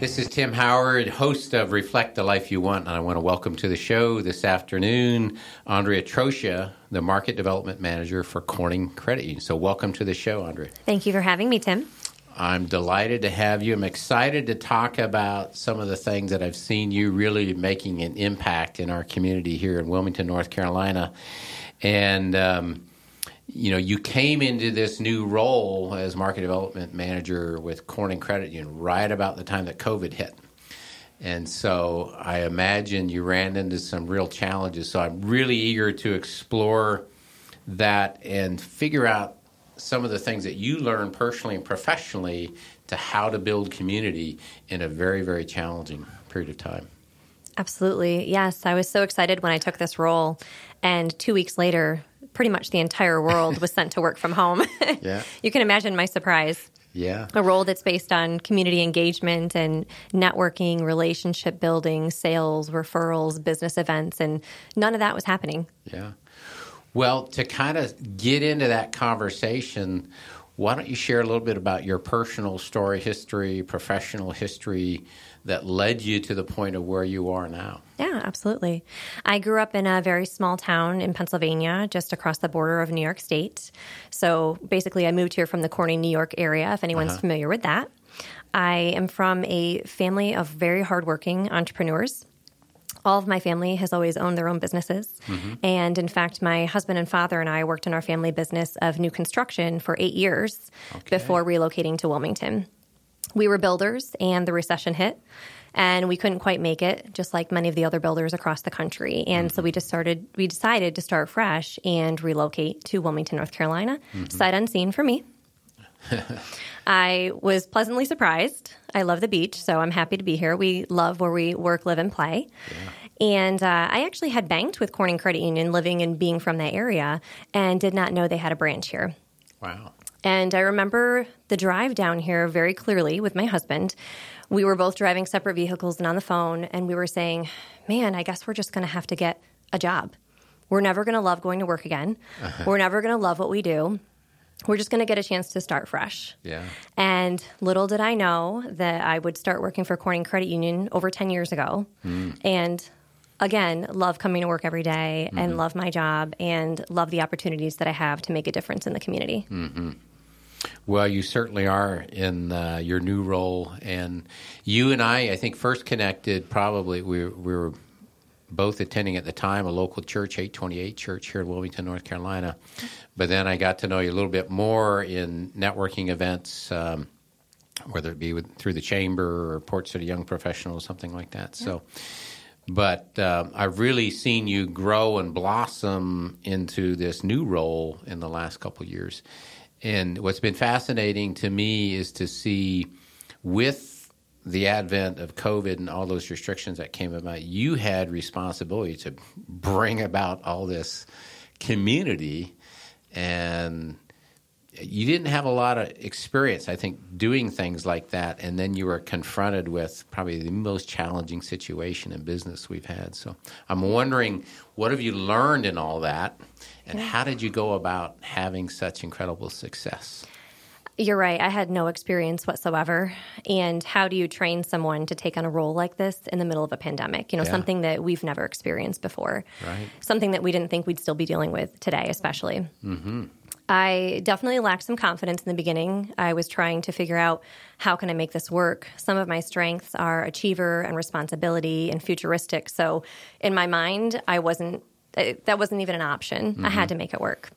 This is Tim Howard, host of Reflect the Life You Want, and I want to welcome to the show this afternoon Andrea Troccia, the Market Development Manager for Corning Credit Union. So, welcome to the show, Andrea. Thank you for having me, Tim. I'm delighted to have you. I'm excited to talk about some of the things that I've seen you really making an impact in our community here in Wilmington, North Carolina. And, um, you know, you came into this new role as market development manager with Corning Credit Union right about the time that COVID hit. And so I imagine you ran into some real challenges. So I'm really eager to explore that and figure out some of the things that you learned personally and professionally to how to build community in a very, very challenging period of time. Absolutely. Yes. I was so excited when I took this role. And two weeks later, pretty much the entire world was sent to work from home. yeah. You can imagine my surprise. Yeah. A role that's based on community engagement and networking, relationship building, sales, referrals, business events, and none of that was happening. Yeah. Well, to kind of get into that conversation, why don't you share a little bit about your personal story, history, professional history that led you to the point of where you are now? Yeah, absolutely. I grew up in a very small town in Pennsylvania, just across the border of New York State. So basically, I moved here from the Corning, New York area, if anyone's uh-huh. familiar with that. I am from a family of very hardworking entrepreneurs all of my family has always owned their own businesses. Mm-hmm. And in fact, my husband and father and I worked in our family business of new construction for eight years okay. before relocating to Wilmington. We were builders, and the recession hit, and we couldn't quite make it, just like many of the other builders across the country. And mm-hmm. so we just started, we decided to start fresh and relocate to Wilmington, North Carolina, mm-hmm. sight unseen for me. I was pleasantly surprised. I love the beach, so I'm happy to be here. We love where we work, live, and play. Yeah. And uh, I actually had banked with Corning Credit Union, living and being from that area, and did not know they had a branch here. Wow. And I remember the drive down here very clearly with my husband. We were both driving separate vehicles and on the phone, and we were saying, Man, I guess we're just going to have to get a job. We're never going to love going to work again. Uh-huh. We're never going to love what we do we're just going to get a chance to start fresh. Yeah. And little did I know that I would start working for Corning Credit Union over 10 years ago. Mm. And again, love coming to work every day mm-hmm. and love my job and love the opportunities that I have to make a difference in the community. Mm-hmm. Well, you certainly are in uh, your new role. And you and I, I think, first connected probably, we, we were both attending at the time a local church, 828 Church here in Wilmington, North Carolina. But then I got to know you a little bit more in networking events, um, whether it be with, through the chamber or Port City Young Professionals, something like that. Yeah. So, but um, I've really seen you grow and blossom into this new role in the last couple years. And what's been fascinating to me is to see with the advent of COVID and all those restrictions that came about, you had responsibility to bring about all this community, and you didn't have a lot of experience, I think, doing things like that. And then you were confronted with probably the most challenging situation in business we've had. So I'm wondering, what have you learned in all that, and how did you go about having such incredible success? You're right. I had no experience whatsoever. And how do you train someone to take on a role like this in the middle of a pandemic? You know, yeah. something that we've never experienced before. Right. Something that we didn't think we'd still be dealing with today, especially. Mm-hmm. I definitely lacked some confidence in the beginning. I was trying to figure out how can I make this work. Some of my strengths are achiever and responsibility and futuristic. So in my mind, I wasn't that wasn't even an option. Mm-hmm. I had mm-hmm. to make it work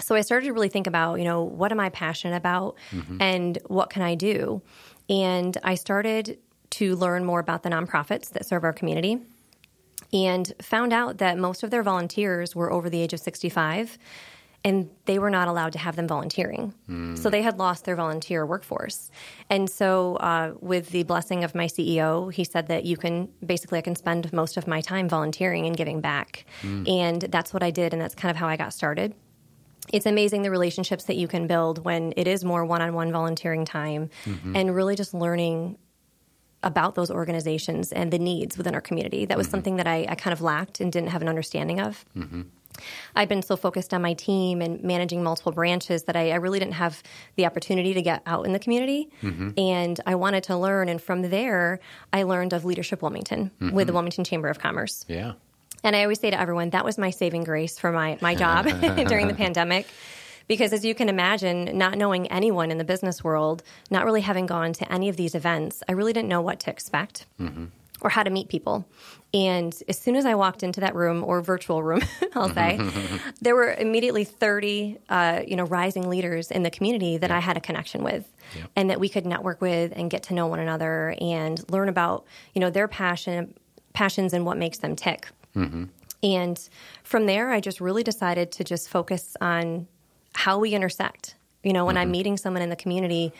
so I started to really think about, you know, what am I passionate about mm-hmm. and what can I do? And I started to learn more about the nonprofits that serve our community and found out that most of their volunteers were over the age of 65 and they were not allowed to have them volunteering. So they had lost their volunteer workforce. And so, uh, with the blessing of my CEO, he said that you can basically, I can spend most of my time volunteering and giving back. And that's what I did, and that's kind of how I got started. It's amazing the relationships that you can build when it is more one on one volunteering time mm-hmm. and really just learning about those organizations and the needs within our community. That was mm-hmm. something that I, I kind of lacked and didn't have an understanding of. Mm-hmm. I've been so focused on my team and managing multiple branches that I, I really didn't have the opportunity to get out in the community. Mm-hmm. And I wanted to learn. And from there, I learned of Leadership Wilmington with mm-hmm. the Wilmington Chamber of Commerce. Yeah. And I always say to everyone, that was my saving grace for my, my job during the pandemic. Because as you can imagine, not knowing anyone in the business world, not really having gone to any of these events, I really didn't know what to expect mm-hmm. Or how to meet people. And as soon as I walked into that room or virtual room, I'll say, there were immediately 30, uh, you know, rising leaders in the community that I had a connection with and that we could network with and get to know one another and learn about, you know, their passion, passions and what makes them tick. And from there, I just really decided to just focus on how we intersect. You know, when I'm meeting someone in the community,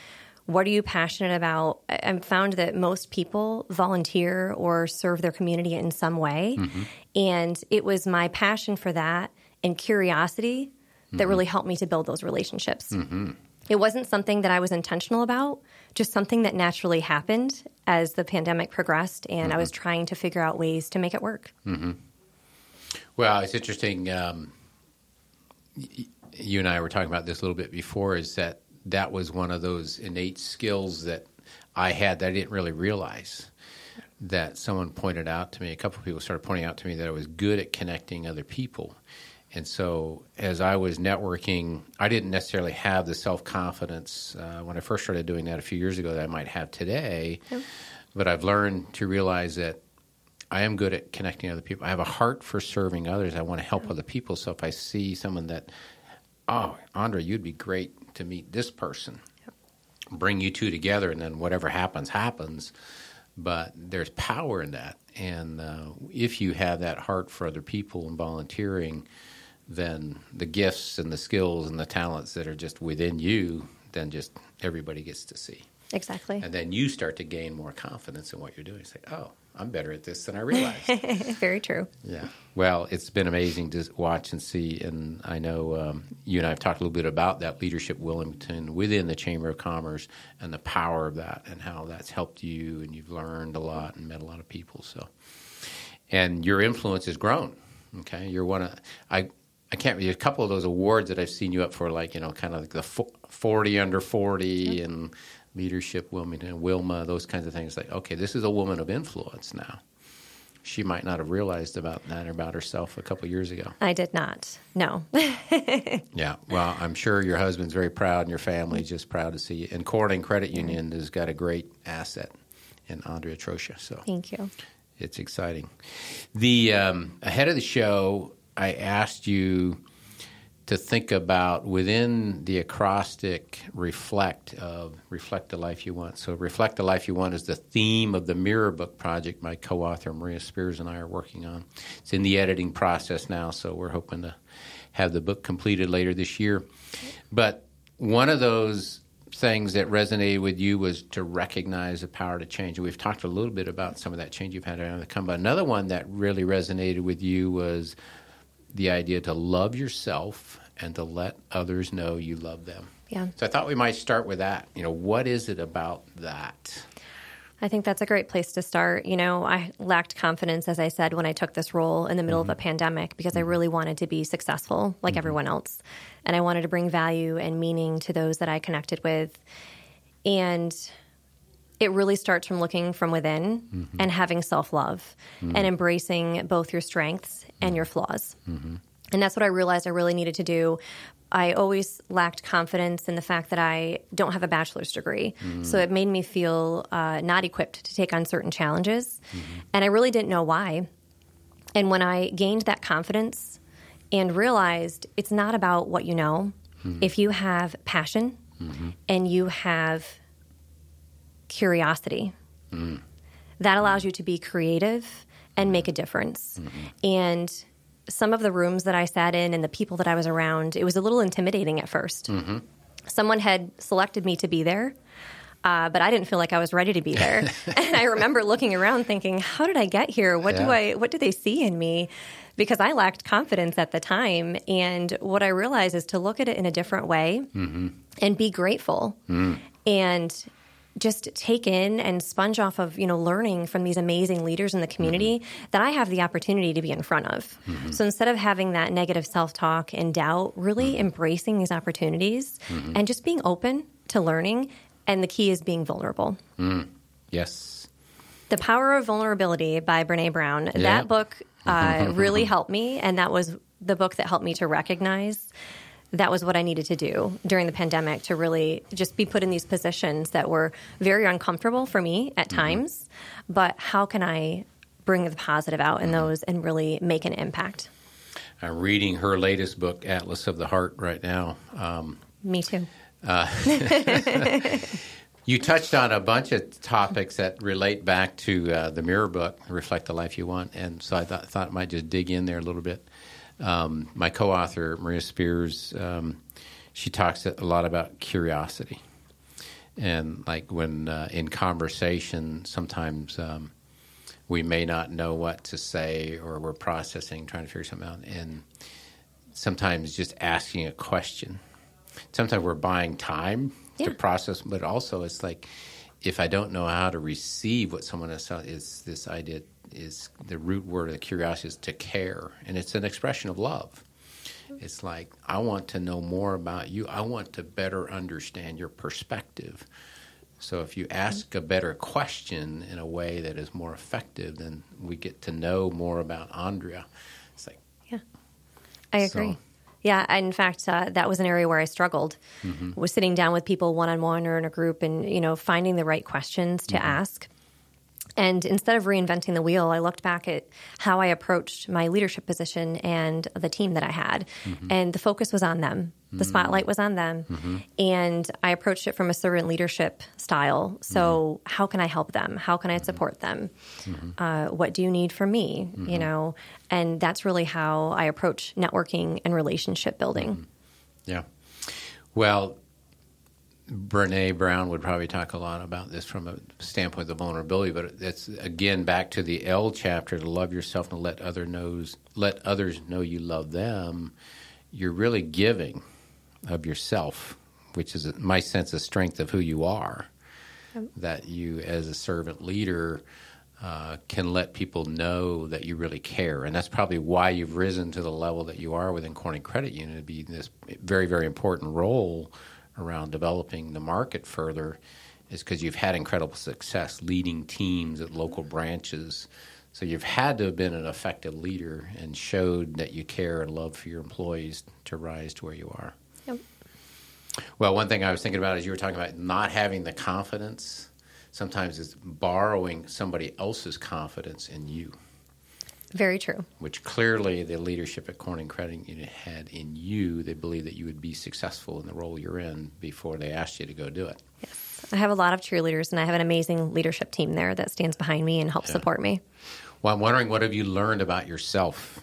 what are you passionate about? I- I've found that most people volunteer or serve their community in some way. Mm-hmm. And it was my passion for that and curiosity that really mm-hmm. helped me to build those relationships. Mm-hmm. It wasn't something that I was intentional about, just something that naturally happened as the pandemic progressed, and I was trying to figure out ways to make it work. Well, it's interesting. Um, y- you and I were talking about this a little bit before. Is that that was one of those innate skills that I had that I didn't really realize. That someone pointed out to me. A couple of people started pointing out to me that I was good at connecting other people. And so, as I was networking, I didn't necessarily have the self confidence uh, when I first started doing that a few years ago that I might have today. But I've learned to realize that I am good at connecting other people. I have a heart for serving others. I want to help other people. So if I see someone that, oh, Andre, you'd be great to meet this person, bring you two together, and then whatever happens, happens. But there's power in that. And uh, if you have that heart for other people and volunteering, then the gifts and the skills and the talents that are just within you, then just everybody gets to see. Exactly. And then you start to gain more confidence in what you're doing. Say, oh, I'm better at this than I realized. Very true. yeah. Well, it's been amazing to watch and see. And I know um, you and I have talked a little bit about that leadership Wilmington within the Chamber of Commerce and the power of that and how that's helped you. And you've learned a lot and met a lot of people. So, and your influence has grown. Okay. You're one of, I, I can't read a couple of those awards that I've seen you up for, like, you know, kind of like the 40 under 40 and leadership Wilmington, Wilma, those kinds of things. Like, okay, this is a woman of influence now. She might not have realized about that about herself a couple years ago. I did not. No. Yeah, well, I'm sure your husband's very proud, and your family's just proud to see you. And Corning Credit Union has got a great asset in Andrea Trosha, so Thank you. it's exciting. The um, ahead of the show, I asked you to think about within the acrostic reflect of reflect the life you want. So reflect the life you want is the theme of the Mirror Book project my co-author Maria Spears and I are working on. It's in the editing process now, so we're hoping to have the book completed later this year. But one of those things that resonated with you was to recognize the power to change. And we've talked a little bit about some of that change you've had around the. But another one that really resonated with you was the idea to love yourself and to let others know you love them. Yeah. So I thought we might start with that. You know, what is it about that? I think that's a great place to start. You know, I lacked confidence, as I said, when I took this role in the middle of mm-hmm. a pandemic because I mm-hmm. really wanted to be successful like mm-hmm. everyone else. And I wanted to bring value and meaning to those that I connected with. And it really starts from looking from within mm-hmm. and having self love mm-hmm. and embracing both your strengths and your flaws. Mm-hmm. And that's what I realized I really needed to do. I always lacked confidence in the fact that I don't have a bachelor's degree. So it made me feel uh, not equipped to take on certain challenges. And I really didn't know why. And when I gained that confidence and realized it's not about what you know, if you have passion and you have curiosity, that allows you to be creative and make a difference. And some of the rooms that I sat in and the people that I was around, it was a little intimidating at 1st mm-hmm. Someone had selected me to be there. Uh, but I didn't feel like I was ready to be there. and I remember looking around thinking, how did I get here? What yeah. do I what do they see in me? Because I lacked confidence at the time. And what I realized is to look at it in a different way mm-hmm. and be grateful. Mm. And just take in and sponge off of you know learning from these amazing leaders in the community mm-hmm. that I have the opportunity to be in front of. Mm-hmm. So instead of having that negative self talk and doubt, really mm-hmm. embracing these opportunities mm-hmm. and just being open to learning. And the key is being vulnerable. Mm. Yes. The Power of Vulnerability by Brene Brown. Yeah. That book uh, really helped me, and that was the book that helped me to recognize that was what I needed to do during the pandemic to really just be put in these positions that were very uncomfortable for me at mm-hmm. times. But how can I bring the positive out in mm-hmm. those and really make an impact? I'm reading her latest book, Atlas of the Heart, right now. Um, me too. Uh, you touched on a bunch of topics that relate back to uh, the Mirror book, Reflect the Life You Want, and so I thought, thought I might just dig in there a little bit. Um, my co-author Maria Spears, um, she talks a lot about curiosity, and like when uh, in conversation, sometimes um, we may not know what to say, or we're processing, trying to figure something out, and sometimes just asking a question. Sometimes we're buying time yeah. to process, but also it's like if I don't know how to receive what someone has said, is this idea is the root word of curiosity is to care, and it's an expression of love. It's like I want to know more about you. I want to better understand your perspective. So if you ask a better question in a way that is more effective, then we get to know more about Andrea. It's like yeah, I agree. So, yeah, in fact, uh, that was an area where I struggled. Mm-hmm. Was sitting down with people one on one or in a group, and you know, finding the right questions to mm-hmm. ask and instead of reinventing the wheel, I looked back at how I approached my leadership position and the team that I had. Mm-hmm. And the focus was on them. The mm-hmm. spotlight was on them. Mm-hmm. And I approached it from a servant leadership style. So, mm-hmm. how can I help them? How can I mm-hmm. support them? Uh, what do you need from me? You know, and that's really how I approach networking and relationship building. Yeah. Well, Brene Brown would probably talk a lot about this from a standpoint of vulnerability, but it's again back to the L chapter to love yourself and let other knows let others know you love them. You're really giving of yourself, which is my sense of strength of who you are. That you, as a servant leader, uh, can let people know that you really care, and that's probably why you've risen to the level that you are within Corning Credit Union to be this very, very important role around developing the market further is because you've had incredible success leading teams at local branches. So you've had to have been an effective leader and showed that you care and love for your employees to rise to where you are. Yep. Well, one thing I was thinking about is you were talking about not having the confidence. Sometimes it's borrowing somebody else's confidence in you. Very true. Which clearly the leadership at Corning Credit Union had in you. They believed that you would be successful in the role you're in before they asked you to go do it. Yes. I have a lot of cheerleaders, and I have an amazing leadership team there that stands behind me and helps yeah. support me. Well, I'm wondering what have you learned about yourself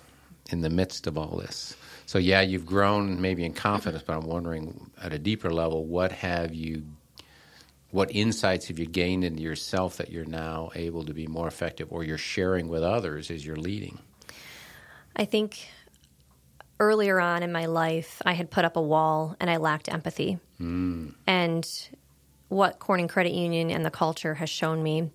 in the midst of all this? So, yeah, you've grown maybe in confidence, but I'm wondering at a deeper level, what have you what insights have you gained into yourself that you're now able to be more effective or you're sharing with others as you're leading? I think earlier on in my life, I had put up a wall and I lacked empathy. Mm. And what Corning Credit Union and the culture has shown me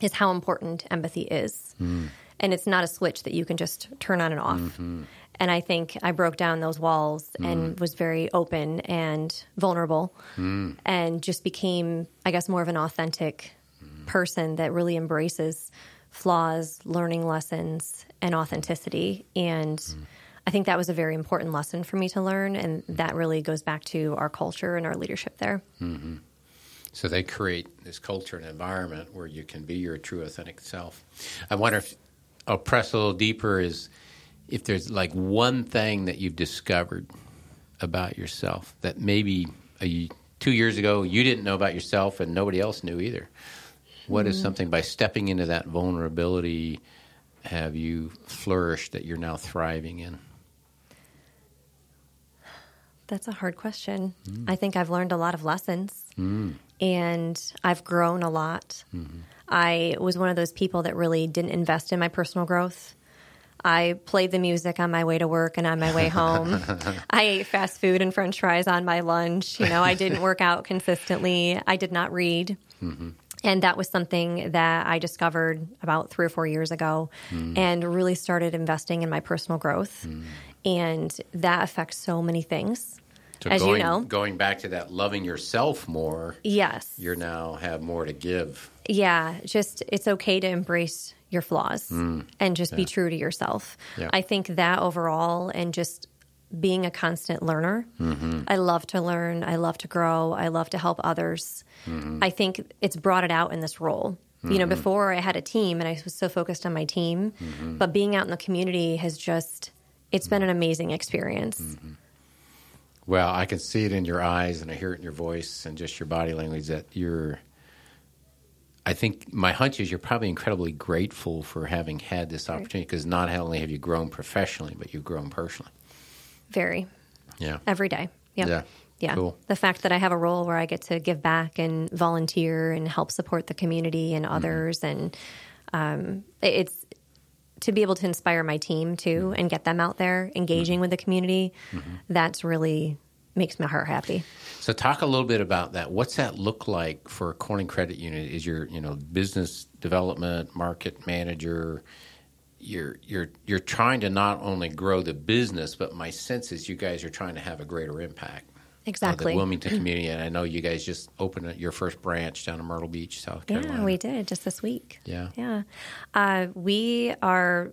is how important empathy is. Mm. And it's not a switch that you can just turn on and off. Mm-hmm. And I think I broke down those walls mm. and was very open and vulnerable mm. and just became, I guess, more of an authentic mm. person that really embraces flaws, learning lessons, and authenticity. And mm. I think that was a very important lesson for me to learn. And that really goes back to our culture and our leadership there. Mm-hmm. So they create this culture and environment where you can be your true, authentic self. I wonder if I'll press a little deeper is if there's like one thing that you've discovered about yourself that maybe a, two years ago you didn't know about yourself and nobody else knew either. What mm-hmm. is something by stepping into that vulnerability have you flourished that you're now thriving in? That's a hard question. Mm. I think I've learned a lot of lessons mm. and I've grown a lot. Mm-hmm. I was one of those people that really didn't invest in my personal growth. I played the music on my way to work and on my way home. I ate fast food and french fries on my lunch. You know, I didn't work out consistently. I did not read. Mm-hmm. And that was something that I discovered about three or four years ago mm. and really started investing in my personal growth. Mm. And that affects so many things. So as going, you know, going back to that loving yourself more. Yes. You're now have more to give. Yeah. Just it's okay to embrace your flaws mm. and just yeah. be true to yourself. Yeah. I think that overall and just being a constant learner. Mm-hmm. I love to learn. I love to grow. I love to help others. Mm-hmm. I think it's brought it out in this role. Mm-hmm. You know, mm-hmm. before I had a team and I was so focused on my team, mm-hmm. but being out in the community has just, it's been an amazing experience. Mm-hmm. Well, I can see it in your eyes and I hear it in your voice and just your body language that you're. I think my hunch is you're probably incredibly grateful for having had this opportunity because not only have you grown professionally, but you've grown personally. Very. Yeah. Every day. Yep. Yeah. Yeah. Cool. The fact that I have a role where I get to give back and volunteer and help support the community and mm-hmm. others, mm-hmm. and um, it's to be able to inspire my team too mm-hmm. and get them out there engaging mm-hmm. with the community. That's really makes my heart happy. So, talk a little bit about that. What's that look like for a Corning Credit Union? Is your you know business development market manager? you're you're you're trying to not only grow the business, but my sense is you guys are trying to have a greater impact. Exactly. the Wilmington community, and I know you guys just opened your first branch down in Myrtle Beach, South Carolina. Yeah, we did just this week. Yeah, yeah. Uh, we are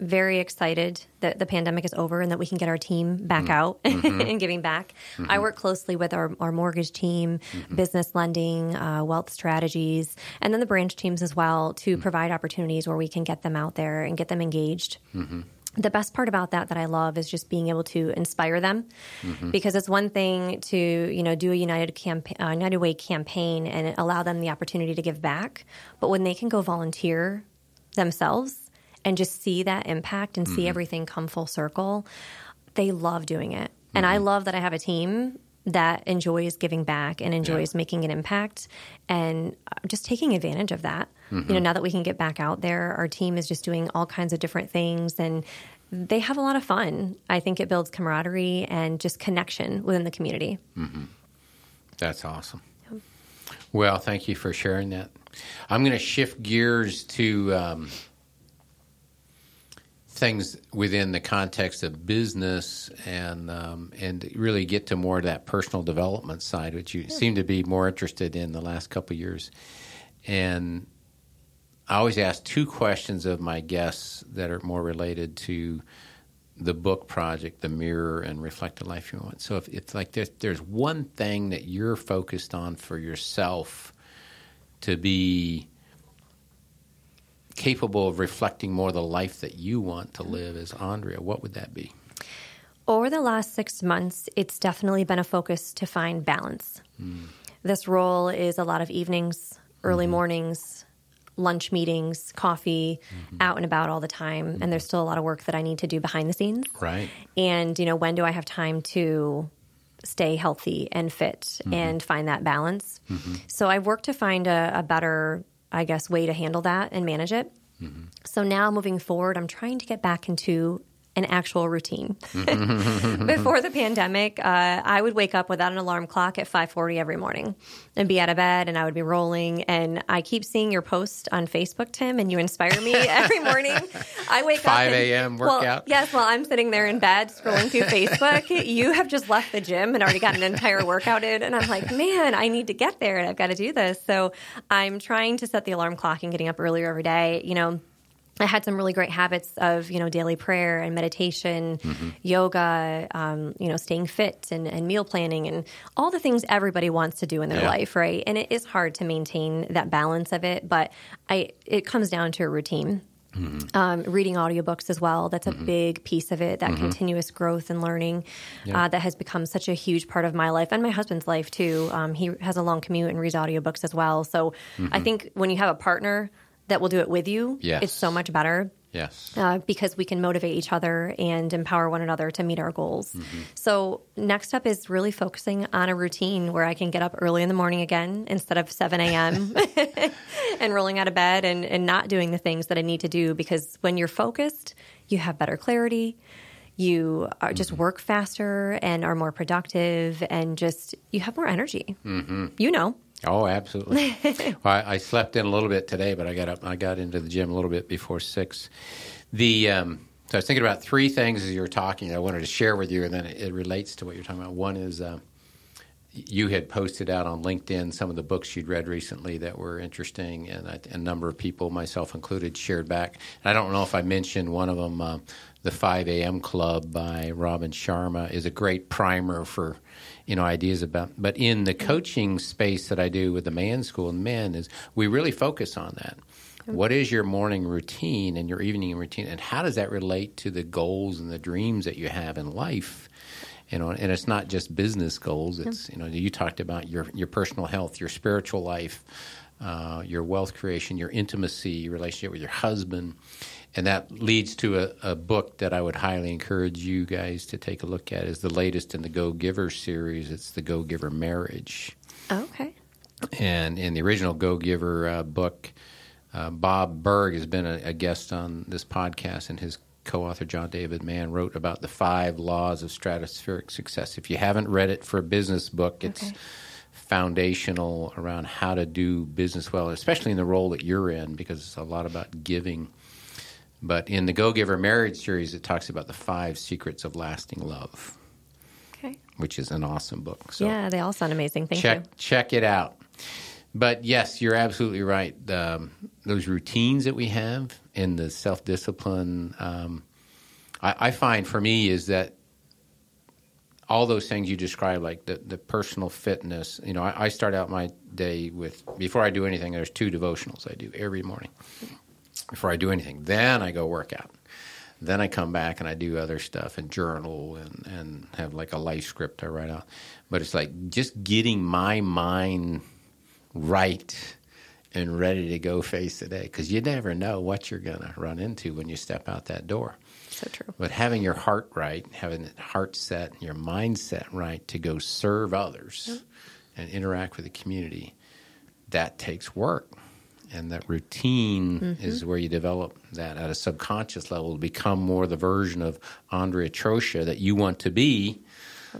very excited that the pandemic is over and that we can get our team back mm-hmm. out mm-hmm. and giving back. Mm-hmm. I work closely with our, our mortgage team, mm-hmm. business lending, uh, wealth strategies, and then the branch teams as well to mm-hmm. provide opportunities where we can get them out there and get them engaged mm-hmm. the best part about that that I love is just being able to inspire them, mm-hmm. because it's one thing to you know do a United campaign, uh, United Way campaign and allow them the opportunity to give back, but when they can go volunteer themselves and just see that impact and mm-hmm. see everything come full circle, they love doing it. Mm-hmm. And I mm-hmm. love that I have a team that enjoys giving back and enjoys yeah. making an impact and uh, just taking advantage of that. Mm-hmm. You know, mm-hmm. now that we can get back out there, our team is just doing all kinds of different things and they have a lot of fun. I think it builds camaraderie and just connection within the community. Mm-hmm. That's awesome. Well, thank you for sharing that. I'm going to shift gears to um, things within the context of business and um, and really get to more of that personal development side, which you seem to be more interested in the last couple years. And I always ask two questions of my guests that are more related to the book project, the mirror and reflect the life you want. So if it's like there's, there's one thing that you're focused on for yourself to be capable of reflecting more the life that you want to live as Andrea, what would that be? Over the last six months, it's definitely been a focus to find balance. Mm. This role is a lot of evenings, early mm-hmm. mornings, lunch meetings, coffee, mm-hmm. out and about all the time. Mm-hmm. And there's still a lot of work that I need to do behind the scenes. Right. And, you know, when do I have time to stay healthy and fit mm-hmm. and find that balance? Mm-hmm. So I've worked to find a, a better I guess, way to handle that and manage it. Mm-hmm. So now moving forward, I'm trying to get back into an actual routine. Before the pandemic, uh, I would wake up without an alarm clock at 5:40 every morning and be out of bed, and I would be rolling. And I keep seeing your post on Facebook, Tim, and you inspire me every morning. I wake 5 up 5 a.m. workout. Well, yes, while I'm sitting there in bed scrolling through Facebook, you have just left the gym and already got an entire workout in, and I'm like, man, I need to get there, and I've got to do this. So I'm trying to set the alarm clock and getting up earlier every day. You know I had some really great habits of, you know, daily prayer and meditation, mm-hmm. yoga, um, you know, staying fit and, and, meal planning and all the things everybody wants to do in their yeah. life, right? And it is hard to maintain that balance of it, but I it comes down to a routine. Mm-hmm. Um, reading audiobooks as well. That's a mm-hmm. big piece of it, that mm-hmm. continuous growth and learning yeah. uh, that has become such a huge part of my life and my husband's life too. Um, he has a long commute and reads audiobooks as well. So I mm-hmm. think when you have a partner that will do it with you. Yes. It's so much better. Yes. uh, because we can motivate each other and empower one another to meet our goals. So, next up is really focusing on a routine where I can get up early in the morning again instead of 7 a.m. and rolling out of bed and, and not doing the things that I need to do. Because when you're focused, you have better clarity. You are just work faster and are more productive, and just you have more energy. Mm-hmm. You know, Oh, absolutely. well, I, I slept in a little bit today, but I got up. I got into the gym a little bit before six. The um, so I was thinking about three things as you were talking. I wanted to share with you, and then it, it relates to what you're talking about. One is uh, you had posted out on LinkedIn some of the books you'd read recently that were interesting, and a, a number of people, myself included, shared back. And I don't know if I mentioned one of them. Uh, the 5 a.m. Club by Robin Sharma is a great primer for you know ideas about. But in the coaching space that I do with the Man School and men is we really focus on that. What is your morning routine and your evening routine, and how does that relate to the goals and the dreams that you have in life? You know, and it's not just business goals. It's you know, you talked about your your personal health, your spiritual life, uh, your wealth creation, your intimacy, your relationship with your husband, and that leads to a, a book that I would highly encourage you guys to take a look at. is the latest in the Go Giver series. It's the Go Giver Marriage. okay. And in the original Go Giver uh, book, uh, Bob Burg has been a, a guest on this podcast, and his co author, John David Mann, wrote about the five laws of stratospheric success. If you haven't read it for a business book, it's Okay. foundational around how to do business well, especially in the role that you're in, because it's a lot about giving. But in the Go Giver Marriage series, it talks about the five secrets of lasting love, Okay. which is an awesome book. So yeah, they all sound amazing. Thank check you. check it out. But yes, you're absolutely right. Um, those routines that we have and the self discipline, um, I, I find for me is that all those things you describe, like the, the personal fitness. You know, I, I start out my day with before I do anything. There's two devotionals I do every morning before I do anything. Then I go work out. Then I come back and I do other stuff and journal and, and have like a life script I write out. But it's like just getting my mind right and ready to go face the day because you never know what you're going to run into when you step out that door. So true. But having your heart right, having that heart set, and your mindset right to go serve others and interact with the community, that takes work. And that routine mm-hmm. is where you develop that at a subconscious level to become more the version of Andrea Trosha that you want to be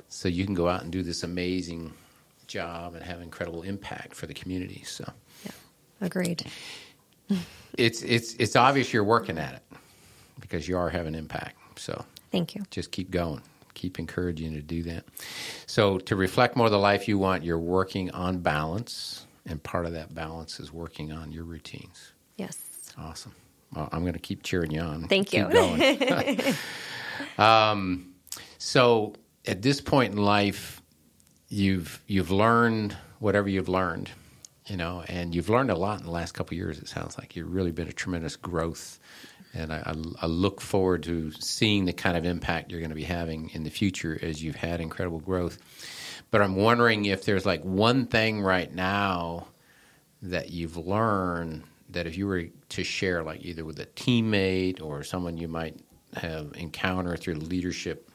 so you can go out and do this amazing job and have incredible impact for the community. So yeah, Agreed. it's it's it's obvious you're working at it because you are having impact. So Thank you. just keep going. Keep encouraging you to do that. So, to reflect more the life you want, you're working on balance, and part of that balance is working on your routines. Yes. Awesome. Well, I'm going to keep cheering you on. Thank Keep you. um, so, at this point in life, you've you've learned whatever you've learned, you know, and you've learned a lot in the last couple of years. It sounds like you've really been a tremendous growth, and I, I, I look forward to seeing the kind of impact you're going to be having in the future as you've had incredible growth. But I'm wondering if there's like one thing right now that you've learned that if you were to share, like either with a teammate or someone you might have encountered through leadership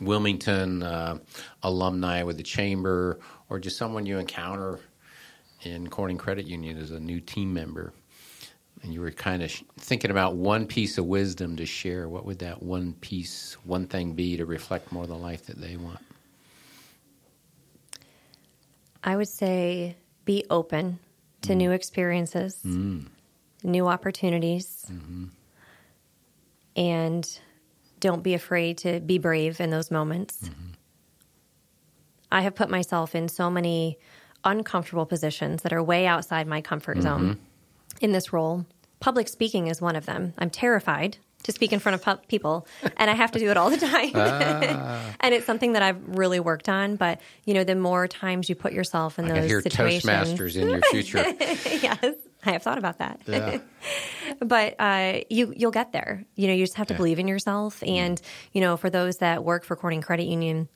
Wilmington uh, alumni with the chamber, or just someone you encounter in Corning Credit Union as a new team member, and you were kind of sh- thinking about one piece of wisdom to share, what would that one piece, one thing be to reflect more the life that they want? I would say be open to new experiences, new opportunities, and don't be afraid to be brave in those moments. I have put myself in so many uncomfortable positions that are way outside my comfort zone mm-hmm. in this role. Public speaking is one of them. I'm terrified to speak in front of people, and I have to do it all the time. and it's something that I've really worked on. But you know, the more times you put yourself in I those hear situations, Toastmasters in your future. yes, I have thought about that. Yeah. but uh, you you'll get there. You know, you just have to Yeah. believe in yourself. And you know, for those that work for Corning Credit Union.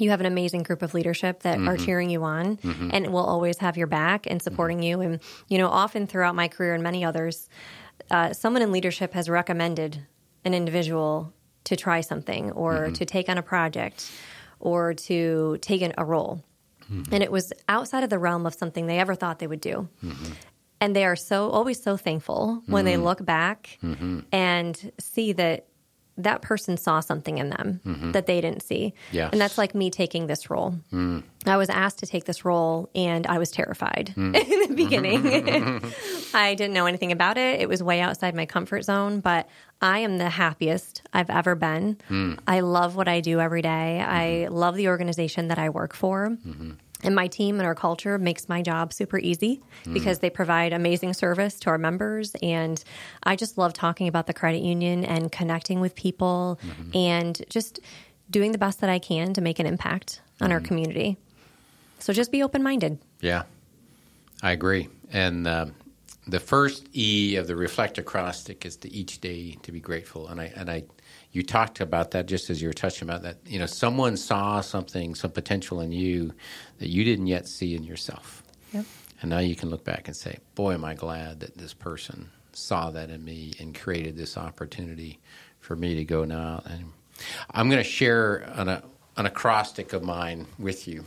You have an amazing group of leadership that Mm-hmm. are cheering you on and will always have your back and supporting you. And, you know, often throughout my career and many others, uh, someone in leadership has recommended an individual to try something or mm-hmm. to take on a project or to take in a role. Mm-hmm. And it was outside of the realm of something they ever thought they would do. Mm-hmm. And they are so always so thankful when they mm-hmm. look back mm-hmm. and see that that person saw something in them mm-hmm. that they didn't see. Yes. And that's like me taking this role. Mm. I was asked to take this role and I was terrified mm. in the beginning. I didn't know anything about it. It was way outside my comfort zone, but I am the happiest I've ever been. Mm. I love what I do every day. Mm-hmm. I love the organization that I work for. Mm-hmm. And my team and our culture makes my job super easy mm. because they provide amazing service to our members. And I just love talking about the credit union and connecting with people mm-hmm. and just doing the best that I can to make an impact on mm. our mm-hmm. community. So just be open minded. Yeah, I agree. And uh, the first E of the reflect acrostic is to each day to be grateful. And I, and I, you talked about that just as you were touching about that. You know, someone saw something, some potential in you that you didn't yet see in yourself. Yep. And now you can look back and say, boy, am I glad that this person saw that in me and created this opportunity for me to go now. And I'm going to share an, an acrostic of mine with you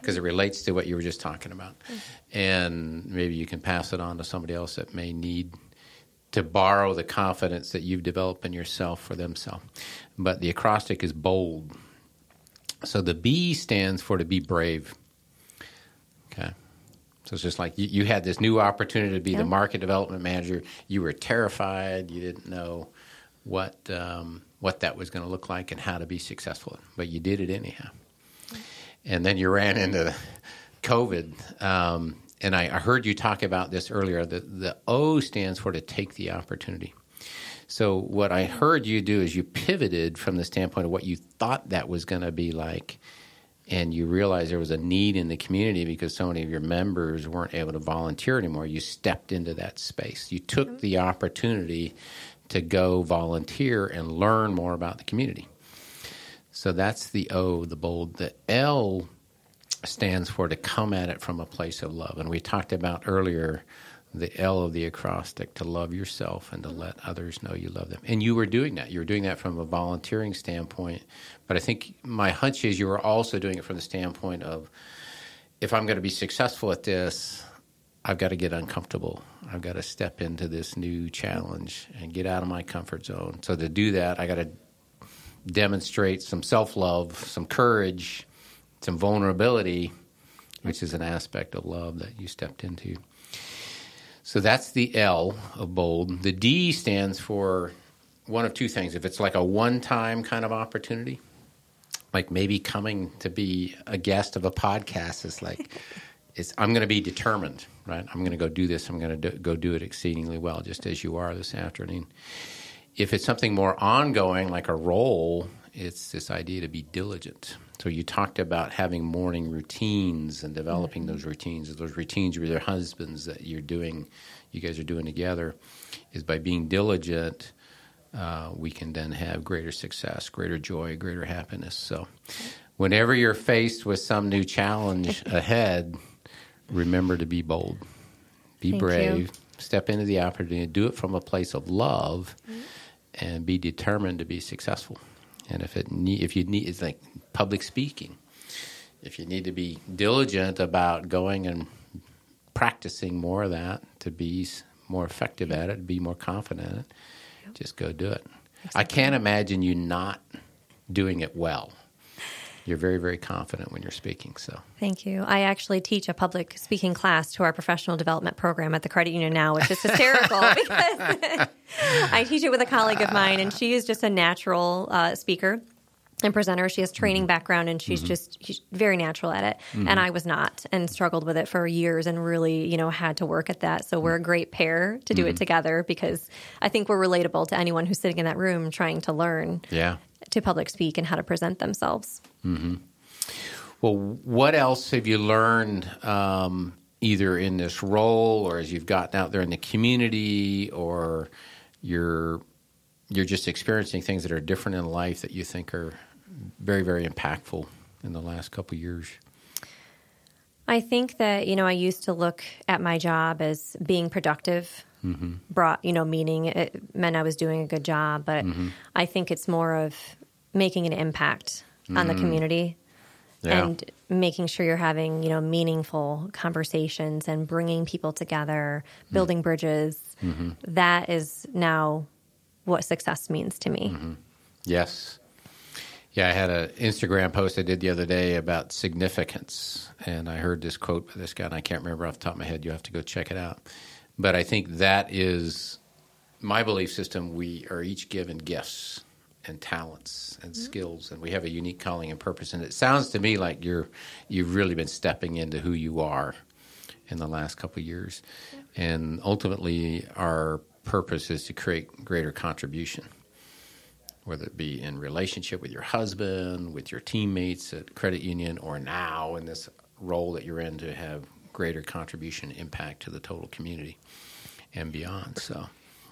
because it relates to what you were just talking about. Mm-hmm. And maybe you can pass it on to somebody else that may need to borrow the confidence that you've developed in yourself for themselves. But the acrostic is bold. So the B stands for to be brave. Okay. So it's just like you, you had this new opportunity to be yeah. the market development manager. You were terrified. You didn't know what um, what that was going to look like and how to be successful, but you did it anyhow. And then you ran into COVID. Um, and I, I, heard you talk about this earlier. The, the O stands for to take the opportunity. So what I heard you do is you pivoted from the standpoint of what you thought that was going to be like, and you realized there was a need in the community because so many of your members weren't able to volunteer anymore. You stepped into that space. You took mm-hmm. the opportunity to go volunteer and learn more about the community. So that's the O, the bold. The L stands for to come at it from a place of love. And we talked about earlier the L of the acrostic to love yourself and to mm-hmm. let others know you love them. And you were doing that. You were doing that from a volunteering standpoint. But I think my hunch is you were also doing it from the standpoint of if I'm going to be successful at this, I've got to get uncomfortable. I've got to step into this new challenge and get out of my comfort zone. So to do that, I got to demonstrate some self love, some courage, some vulnerability, which is an aspect of love that you stepped into. So that's the L of bold. The D stands for one of two things. If it's like a one time kind of opportunity, like maybe coming to be a guest of a podcast is like, it's, I'm going to be determined, right? I'm going to go do this. I'm going to do, go do it exceedingly well, just as you are this afternoon. If it's something more ongoing, like a role, it's this idea to be diligent. So you talked about having morning routines and developing mm-hmm. those routines. Those routines with your husbands that you're doing, you guys are doing together, is by being diligent. Uh, we can then have greater success, greater joy, greater happiness. So, whenever you're faced with some new challenge ahead, remember to be bold, be Thank brave, you. step into the opportunity, do it from a place of love, mm-hmm. And be determined to be successful. And if it need, if you need, it's like public speaking. If you need to be diligent about going and practicing more of that to be more effective at it, be more confident in it, yep. just go do it. Exactly. I can't imagine you not doing it well you're very very confident when you're speaking so thank you i actually teach a public speaking class to our professional development program at the credit union now which is hysterical because i teach it with a colleague of mine and she is just a natural uh, speaker and presenter. She has training mm-hmm. background and she's mm-hmm. just she's very natural at it. Mm-hmm. And I was not and struggled with it for years and really, you know, had to work at that. So we're a great pair to do it mm-hmm. together because I think we're relatable to anyone who's sitting in that room trying to learn. Yeah to public speak and how to present themselves. Mm-hmm. Well, what else have you learned um, either in this role or as you've gotten out there in the community or you're you're just experiencing things that are different in life that you think are very very impactful in the last couple years? I think that you know I used to look at my job as being productive brought you know meaning. It meant I was doing a good job, but I think it's more of making an impact on the mm. community Yeah. and making sure you're having you know meaningful conversations and bringing people together, mm. building bridges. Mm-hmm. That is now what success means to me. Mm-hmm. Yes. Yeah, I had an Instagram post I did the other day about significance, and I heard this quote by this guy, and I can't remember off the top of my head. You have to go check it out. But I think that is my belief system. We are each given gifts and talents and mm-hmm. skills, and we have a unique calling and purpose. And it sounds to me like you're you've really been stepping into who you are in the last couple of years, and ultimately, our purpose is to create greater contribution whether it be in relationship with your husband, with your teammates at credit union, or now in this role that you're in to have greater contribution impact to the total community and beyond. So,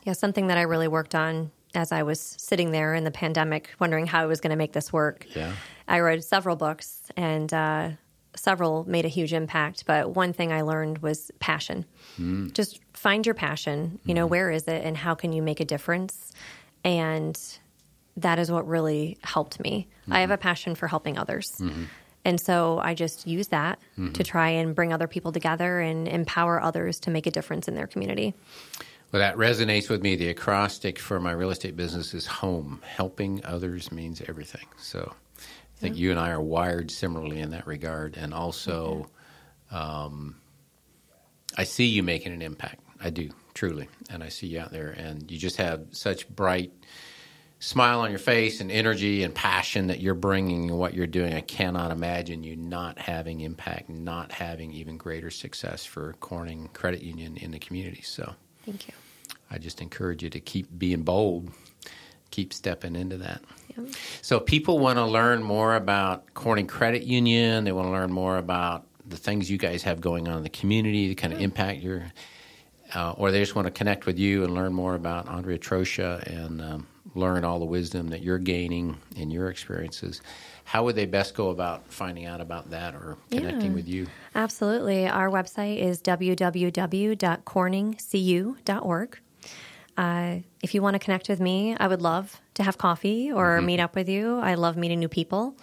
Yeah, something that I really worked on as I was sitting there in the pandemic, wondering how I was going to make this work. yeah, I read several books, and uh, several made a huge impact. But one thing I learned was passion. Hmm. Just find your passion. You know, hmm. where is it, and how can you make a difference? And that is what really helped me. I have hmm. a passion for helping others. Mm-hmm. And so I just use that to mm-hmm. try and bring other people together and empower others to make a difference in their community. Well, that resonates with me. The acrostic for my real estate business is home. Helping others means everything. So, I think you and I are wired similarly in that regard, and also. Um, I see you making an impact. I do, truly. And I see you out there, and you just have such bright smile on your face and energy and passion that you're bringing and what you're doing. I cannot imagine you not having impact, not having even greater success for Corning Credit Union in the community. So Thank you. I just encourage you to keep being bold, keep stepping into that. Yep. So people want to learn more about Corning Credit Union. They want to learn more about the things you guys have going on in the community, the kind of impact you're, uh, or they just want to connect with you and learn more about Andrea Troccia and um, learn all the wisdom that you're gaining in your experiences. How would they best go about finding out about that or connecting Yeah. with you? Absolutely. Our website is www.corningcu.org. Uh, if you want to connect with me, I would love to have coffee or meet up with you. I love meeting new people.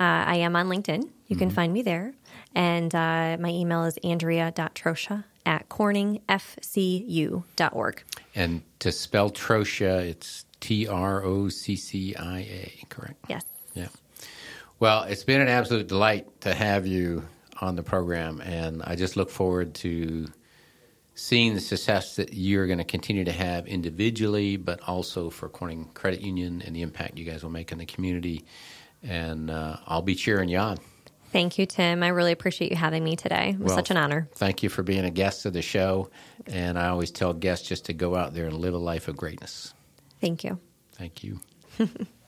Uh, I am on LinkedIn. You can find me there. And uh, my email is andrea.troccia at corningfcu.org. And to spell Troccia, it's T R O C C I A, correct? Yes. Yeah. Well, it's been an absolute delight to have you on the program, and I just look forward to seeing the success that you're going to continue to have individually, but also for Corning Credit Union and the impact you guys will make in the community. And uh, I'll be cheering you on. Thank you, Tim. I really appreciate you having me today. It was Well, such an honor. Thank you for being a guest of the show. And I always tell guests just to go out there and live a life of greatness. Thank you. Thank you.